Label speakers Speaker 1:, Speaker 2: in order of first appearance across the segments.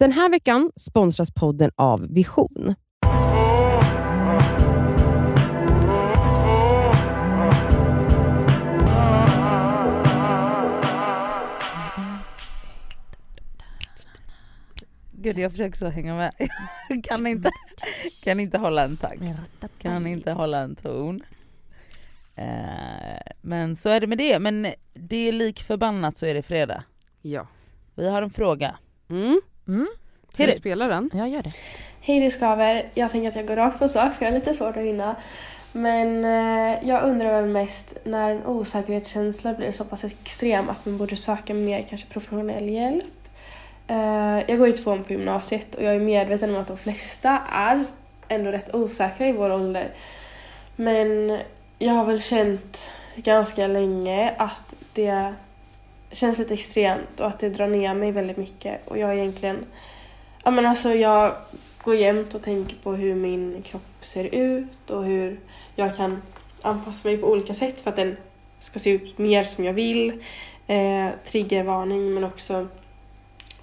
Speaker 1: Den här veckan sponsras podden av Vision.
Speaker 2: Gud jag försöker så hänga med. kan inte, kan inte hålla en takt. Kan inte hålla en ton. Eh, men så är det med det. Men det är lik förbannat så är det fredag.
Speaker 1: Ja.
Speaker 2: Vi har en fråga.
Speaker 1: Mm.
Speaker 3: Mm.
Speaker 1: Ska du spela den?
Speaker 3: Jag gör det.
Speaker 4: Hej det skaver. Jag tänker att jag går rakt på sak för jag har lite svårt att hinna. Men eh, jag undrar väl mest när en osäkerhetskänsla blir så pass extrem att man borde söka mer kanske professionell hjälp. Eh, jag går i tvåan på gymnasiet och jag är medveten om att de flesta är ändå rätt osäkra i vår ålder. Men jag har väl känt ganska länge att det känns lite extremt och att det drar ner mig väldigt mycket och jag egentligen Ja men alltså jag går jämt och tänker på hur min kropp ser ut och hur jag kan anpassa mig på olika sätt för att den ska se ut mer som jag vill. Eh, triggervarning men också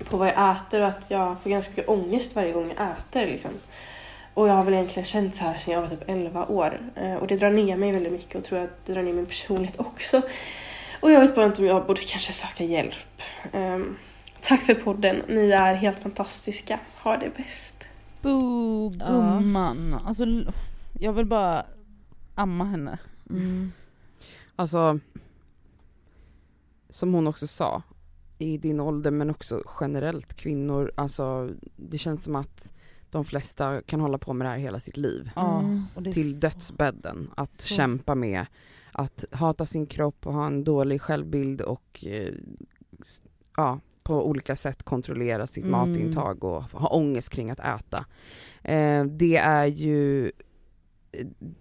Speaker 4: på vad jag äter och att jag får ganska mycket ångest varje gång jag äter liksom. Och jag har väl egentligen känt så här sedan jag var typ 11 år. Eh, och det drar ner mig väldigt mycket och tror att det drar ner min personlighet också. Och jag vet bara inte om jag borde kanske söka hjälp. Ehm, Tack för podden. Ni är helt fantastiska. Ha det bäst.
Speaker 2: Bo
Speaker 3: Ja.
Speaker 2: gumman. Alltså l- jag vill bara amma henne.
Speaker 3: Mm.
Speaker 1: Alltså, som hon också sa, i din ålder men också generellt kvinnor, alltså det känns som att de flesta kan hålla på med det här hela sitt liv.
Speaker 2: Ja,
Speaker 3: Mm.
Speaker 1: Till dödsbädden, att
Speaker 2: så-
Speaker 1: kämpa med att hata sin kropp och ha en dålig självbild och eh, ja, på olika sätt kontrollera sitt
Speaker 2: Mm.
Speaker 1: matintag och ha ångest kring att äta. Eh, det är ju,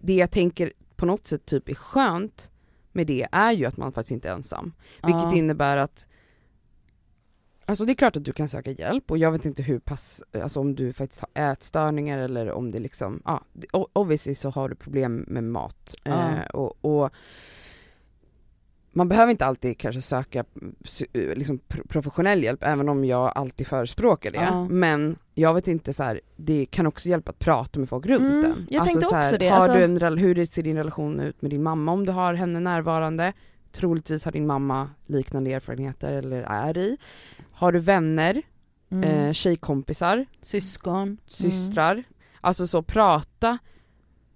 Speaker 1: det jag tänker på något sätt typ är skönt med det är ju att man faktiskt inte är ensam. Vilket
Speaker 2: Ja.
Speaker 1: innebär att Alltså det är klart att du kan söka hjälp och jag vet inte hur pass, alltså om du faktiskt har ätstörningar eller om det liksom, ja, o- obviously så har du problem med mat.
Speaker 2: Ja.
Speaker 1: Eh, och, och man behöver inte alltid kanske söka psy- liksom pr- professionell hjälp även om jag alltid förespråkar det.
Speaker 2: Ja.
Speaker 1: Men jag vet inte så här, det kan också hjälpa att prata med folk runt
Speaker 3: Mm,
Speaker 1: en.
Speaker 3: jag tänkte
Speaker 1: så här,
Speaker 3: också det,
Speaker 1: Har
Speaker 3: alltså-
Speaker 1: du en, hur ser din relation ut med din mamma om du har henne närvarande? Troligtvis har din mamma liknande erfarenheter eller är i. Har du vänner,
Speaker 2: Mm.
Speaker 1: eh, tjejkompisar,
Speaker 2: Syskon.
Speaker 1: systrar? Alltså så prata,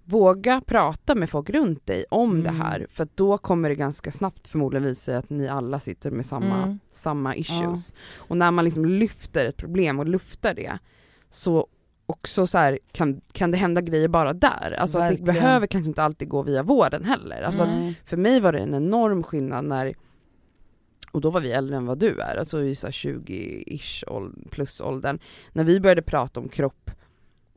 Speaker 1: våga prata med folk runt dig om
Speaker 2: Mm.
Speaker 1: det här för då kommer det ganska snabbt förmodligen visa sig att ni alla sitter med samma,
Speaker 2: Mm.
Speaker 1: samma issues. Och när man liksom lyfter ett problem och luftar det så också så här, kan, kan det hända grejer bara där. Alltså att det
Speaker 2: Verkligen.
Speaker 1: behöver kanske inte alltid gå via vården heller. Alltså
Speaker 2: Nej.
Speaker 1: för mig var det en enorm skillnad när, och då var vi äldre än vad du är, alltså i så här 20-ish åld- plus åldern, när vi började prata om kropp.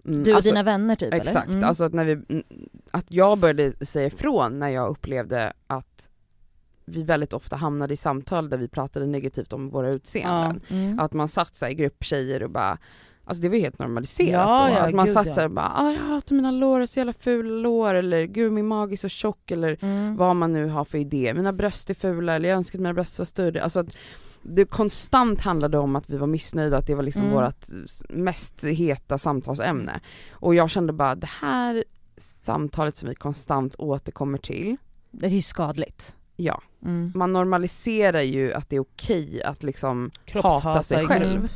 Speaker 1: mm,
Speaker 3: Du och
Speaker 1: alltså,
Speaker 3: dina vänner typ
Speaker 1: Exakt,
Speaker 3: eller? Mm.
Speaker 1: alltså att när vi, mm, att jag började säga ifrån när jag upplevde att vi väldigt ofta hamnade i samtal där vi pratade negativt om våra utseenden.
Speaker 3: Mm.
Speaker 1: Att man satt så i grupp tjejer och bara Alltså det var helt normaliserat
Speaker 2: Ja,
Speaker 1: då.
Speaker 2: ja,
Speaker 1: att man
Speaker 2: gud,
Speaker 1: satt
Speaker 2: ja.
Speaker 1: såhär bara ah, jag hatar mina lår, jag så jävla fula lår eller gud min mage är så tjock eller
Speaker 3: Mm.
Speaker 1: vad man nu har för idé. Mina bröst är fula eller jag önskar att mina bröst var större. Alltså att det konstant handlade om att vi var missnöjda, att det var liksom
Speaker 3: Mm.
Speaker 1: vårt mest heta samtalsämne. Och jag kände bara det här samtalet som vi konstant återkommer till,
Speaker 3: Det är ju skadligt.
Speaker 1: ja,
Speaker 3: Mm.
Speaker 1: man normaliserar ju att det är okej att liksom hata sig själv.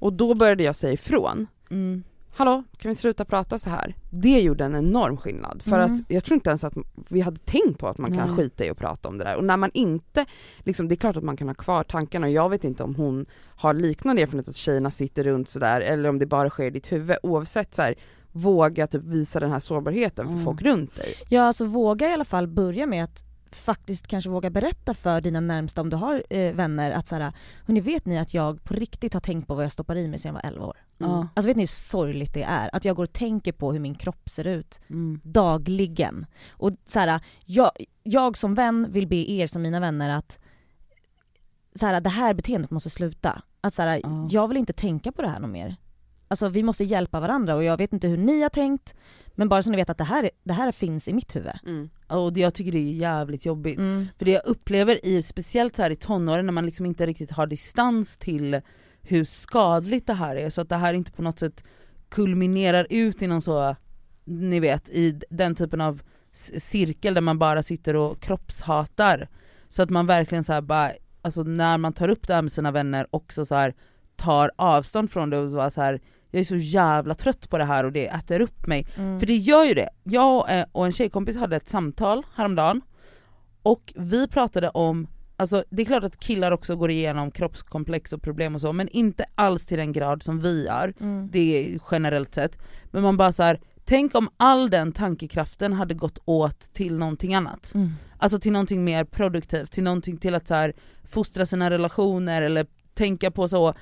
Speaker 1: Och då började jag säga ifrån.
Speaker 2: Mm.
Speaker 1: Hallå, kan vi sluta prata så här? Det gjorde en enorm skillnad. För
Speaker 3: Mm.
Speaker 1: att jag tror inte ens att vi hade tänkt på att man kan
Speaker 2: Nej.
Speaker 1: skita i att prata om det där. Och när man inte, liksom, det är klart att man kan ha kvar tankarna och jag vet inte om hon har liknande erfarenhet att tjejerna sitter runt sådär eller om det bara sker i ditt huvud. Oavsett så här, våga typ visa den här sårbarheten för
Speaker 2: Mm.
Speaker 1: folk runt dig.
Speaker 3: Ja alltså våga i alla fall börja med att faktiskt kanske våga berätta för dina närmsta om du har eh, vänner att såhär, hörni vet ni att jag på riktigt har tänkt på vad jag stoppar i mig sedan jag var 11 år?
Speaker 2: Ja.
Speaker 3: Alltså vet ni hur sorgligt det är? Att jag går och tänker på hur min kropp ser ut
Speaker 2: Mm.
Speaker 3: dagligen. Och så här, jag, jag som vän vill be er som mina vänner att så här, det här beteendet måste sluta. Att så här,
Speaker 2: Ja.
Speaker 3: jag vill inte tänka på det här något mer. Alltså vi måste hjälpa varandra och jag vet inte hur ni har tänkt men bara så ni vet att det här, det här finns i mitt huvud.
Speaker 1: Mm.
Speaker 2: Och det, jag tycker det är jävligt jobbigt.
Speaker 3: Mm.
Speaker 2: För det jag upplever i, speciellt så här i tonåren när man liksom inte riktigt har distans till hur skadligt det här är så att det här inte på något sätt kulminerar ut i någon så, ni vet, i den typen av cirkel där man bara sitter och kroppshatar. Så att man verkligen så här bara, alltså när man tar upp det här med sina vänner också så här tar avstånd från det och bara så här jag är så jävla trött på det här och det äter upp mig.
Speaker 3: Mm.
Speaker 2: För det gör ju det. Jag eh, och en tjejkompis hade ett samtal häromdagen och vi pratade om, alltså det är klart att killar också går igenom kroppskomplex och problem och så men inte alls till den grad som vi gör.
Speaker 3: Mm.
Speaker 2: Det är generellt sett. Men man bara så här, tänk om all den tankekraften hade gått åt till någonting annat.
Speaker 3: Mm.
Speaker 2: Alltså till någonting mer produktivt, till någonting till att så här, fostra sina relationer eller tänka på så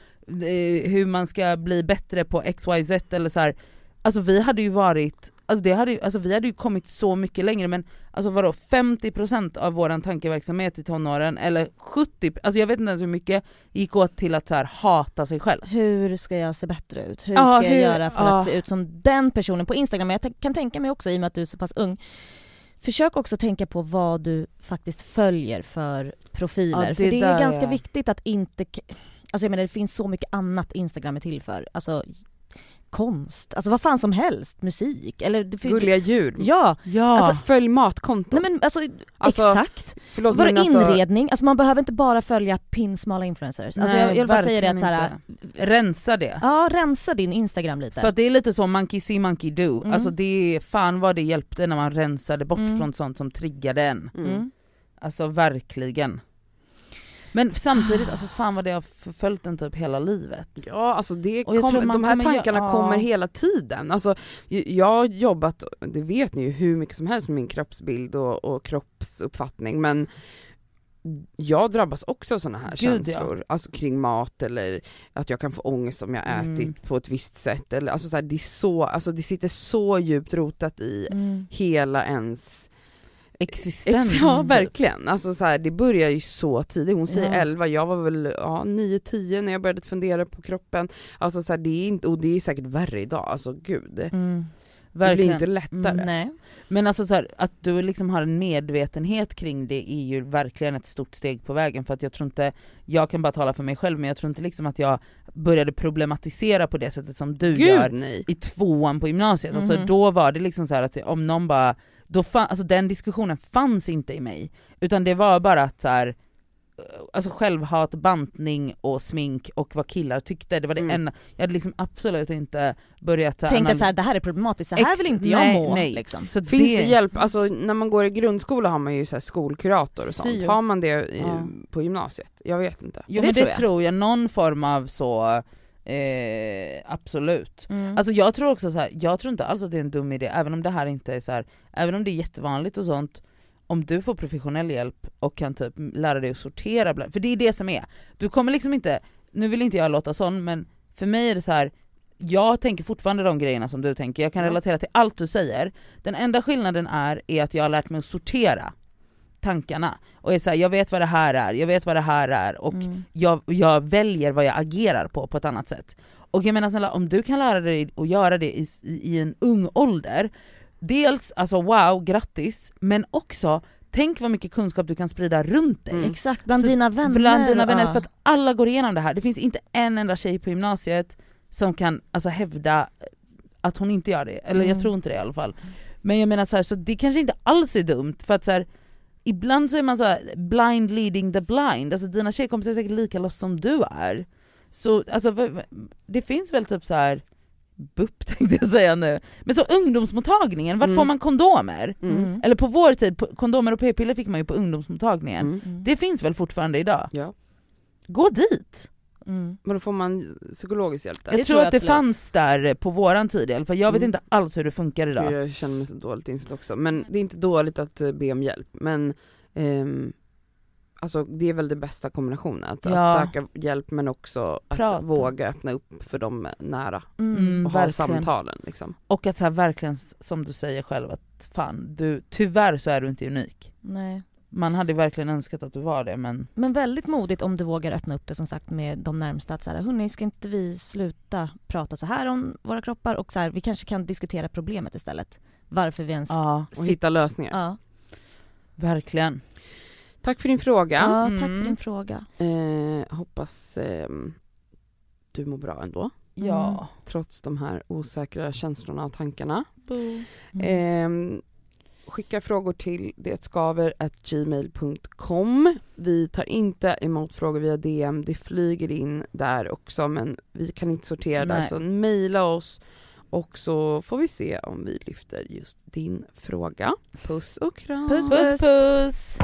Speaker 2: hur man ska bli bättre på XYZ eller så här. Alltså vi hade ju varit, alltså, det hade ju, alltså vi hade ju kommit så mycket längre men alltså vadå 50% av våran tankeverksamhet i tonåren eller 70, alltså jag vet inte ens hur mycket gick åt till att så här, hata sig själv.
Speaker 3: Hur ska jag se bättre ut? Hur
Speaker 2: Ja,
Speaker 3: ska jag
Speaker 2: hur-
Speaker 3: göra för
Speaker 2: ja.
Speaker 3: att se ut som den personen på Instagram? Men jag kan tänka mig också, i och med att du är så pass ung, Försök också tänka på vad du faktiskt följer för profiler.
Speaker 2: Ja,
Speaker 3: för det är ganska
Speaker 2: är-
Speaker 3: viktigt att inte... Alltså jag menar det finns så mycket annat Instagram är till för. Alltså konst, alltså vad fan som helst, musik eller...
Speaker 1: Gulliga djur.
Speaker 3: Ja,
Speaker 2: Ja,
Speaker 1: Alltså följ matkonton.
Speaker 3: nej men alltså,
Speaker 1: Alltså,
Speaker 3: exakt.
Speaker 1: Förlåt men alltså,
Speaker 3: inredning? Alltså man behöver inte bara följa pinsmala influencers. Alltså jag, jag vill bara säga det att såhär,
Speaker 2: inte. rensa det.
Speaker 3: ja rensa din Instagram lite.
Speaker 2: För att det är lite så monkey see monkey do,
Speaker 3: Mm.
Speaker 2: alltså det är fan vad det hjälpte när man rensade bort
Speaker 3: Mm.
Speaker 2: från sånt som triggade en.
Speaker 1: mm.
Speaker 2: Alltså verkligen. Men samtidigt, alltså fan vad det har förföljt en typ hela livet.
Speaker 1: Ja alltså det kom, de här
Speaker 2: kommer
Speaker 1: tankarna
Speaker 2: ja.
Speaker 1: kommer hela tiden. Alltså, jag har jobbat, det vet ni ju, hur mycket som helst med min kroppsbild och, och kroppsuppfattning men jag drabbas också av sådana här
Speaker 2: Gud, ja.
Speaker 1: känslor, alltså kring mat eller att jag kan få ångest om jag
Speaker 2: Mm.
Speaker 1: ätit på ett visst sätt eller alltså så här, det är så, alltså det sitter så djupt rotat i
Speaker 3: Mm.
Speaker 1: hela ens
Speaker 2: Existens.
Speaker 1: Ex- Ja verkligen, alltså så här, det börjar ju så tidigt, hon säger
Speaker 3: Ja.
Speaker 1: 11, jag var väl ja, 9-10 när jag började fundera på kroppen. Alltså så här, det är inte, och det är säkert värre idag, alltså gud.
Speaker 3: Mm.
Speaker 1: Det blir
Speaker 2: Verkligen.
Speaker 1: inte lättare.
Speaker 3: Mm, nej.
Speaker 2: Men alltså så här, att du liksom har en medvetenhet kring det är ju verkligen ett stort steg på vägen för att jag tror inte, jag kan bara tala för mig själv men jag tror inte liksom att jag började problematisera på det sättet som du gör
Speaker 1: Gud nej.
Speaker 2: i tvåan på gymnasiet. Alltså
Speaker 3: Mhm.
Speaker 2: då var det liksom så att om någon bara, då fan, alltså den diskussionen fanns inte i mig. Utan det var bara att så här, alltså självhat, bantning och smink och vad killar tyckte, det var det
Speaker 1: Mm.
Speaker 2: enda. Jag hade liksom absolut inte börjat så här,
Speaker 3: Tänkte
Speaker 2: anal-
Speaker 3: såhär, det här är problematiskt, så här
Speaker 2: Ex-
Speaker 3: vill inte jag
Speaker 2: nej,
Speaker 3: må.
Speaker 2: nej.
Speaker 3: Liksom.
Speaker 2: Så
Speaker 1: Finns det, hjälp, alltså när man går i grundskola har man ju så här skolkurator och sånt, har man det i,
Speaker 2: Ja.
Speaker 1: på gymnasiet? Jag vet inte.
Speaker 2: Jo
Speaker 3: Det
Speaker 2: men
Speaker 3: tror
Speaker 2: det
Speaker 3: jag.
Speaker 2: tror jag, någon form av så, eh, absolut.
Speaker 3: Mm.
Speaker 2: Alltså jag tror också så här, jag tror inte alls att det är en dum idé, även om det här inte är så här, även om det är jättevanligt och sånt, om du får professionell hjälp och kan typ lära dig att sortera, bland- för det är det som är. Du kommer liksom inte, nu vill inte jag låta sån men för mig är det så här. jag tänker fortfarande de grejerna som du tänker, jag kan relatera till allt du säger. Den enda skillnaden är, är att jag har lärt mig att sortera tankarna. Och är så här, jag vet vad det här är, jag vet vad det här är och
Speaker 3: Mm.
Speaker 2: jag, jag väljer vad jag agerar på på ett annat sätt. Och jag menar snälla, om du kan lära dig att göra det i, i, i en ung ålder, dels alltså wow, grattis, men också tänk vad mycket kunskap du kan sprida runt dig.
Speaker 1: Mm.
Speaker 3: Exakt, bland
Speaker 2: Så
Speaker 3: dina vänner.
Speaker 2: Bland dina vänner,
Speaker 3: ja.
Speaker 2: för att alla går igenom det här. Det finns inte en enda tjej på gymnasiet som kan alltså, hävda att hon inte gör det, eller jag
Speaker 3: Mm.
Speaker 2: tror inte det i alla fall. Men jag menar så här, så det kanske inte alls är dumt för att så här, ibland så är man så här, blind leading the blind, alltså dina tjejkompisar är säkert lika loss som du är. Så alltså det finns väl typ så här BUP tänkte jag säga nu, men så ungdomsmottagningen, vart
Speaker 1: Mm.
Speaker 2: får man kondomer?
Speaker 1: Mm.
Speaker 3: Mm.
Speaker 2: Eller på vår tid, kondomer och p-piller fick man ju på ungdomsmottagningen.
Speaker 1: Mm.
Speaker 2: Det finns väl fortfarande idag?
Speaker 1: Ja.
Speaker 2: Gå dit!
Speaker 3: Mm.
Speaker 1: Men då får man psykologisk hjälp där?
Speaker 2: Jag
Speaker 3: Det
Speaker 2: tror
Speaker 3: tror jag
Speaker 2: att det
Speaker 3: absolut.
Speaker 2: fanns där på våran tid i alla fall, jag vet
Speaker 1: Mm.
Speaker 2: inte alls hur det funkar idag.
Speaker 1: Jag känner mig så dåligt inställd också, men det är inte dåligt att eh, be om hjälp, men ehm, Alltså det är väl den bästa kombinationen, att,
Speaker 2: Ja.
Speaker 1: att söka hjälp men också att
Speaker 2: Prata.
Speaker 1: våga öppna upp för de nära
Speaker 3: Mm.
Speaker 2: Mm.
Speaker 1: och ha
Speaker 2: verkligen.
Speaker 1: samtalen liksom.
Speaker 2: Och att så här, verkligen, som du säger själv, att fan, du, tyvärr så är du inte unik.
Speaker 3: Nej.
Speaker 2: Man hade verkligen önskat att du var det men
Speaker 3: Men väldigt modigt om du vågar öppna upp det som sagt med de närmsta att så här, hörni ska inte vi sluta prata så här om våra kroppar och så här, vi kanske kan diskutera problemet istället. Varför vi ens...
Speaker 2: ja,
Speaker 1: Och hitta lösningar.
Speaker 3: Ja,
Speaker 2: verkligen.
Speaker 1: Tack för din fråga.
Speaker 3: ja tack
Speaker 2: Mm.
Speaker 3: för din fråga.
Speaker 1: Eh, hoppas ehm, du mår bra ändå.
Speaker 2: Ja.
Speaker 1: Trots de här osäkra känslorna och tankarna.
Speaker 2: Mm.
Speaker 1: Eh, skicka frågor till detskaver.gmail.com. Vi tar inte emot frågor via DM, det flyger in där också men vi kan inte sortera där
Speaker 2: Nej.
Speaker 1: så mejla oss och så får vi se om vi lyfter just din fråga. Puss och kram!
Speaker 3: Puss,
Speaker 2: Puss puss!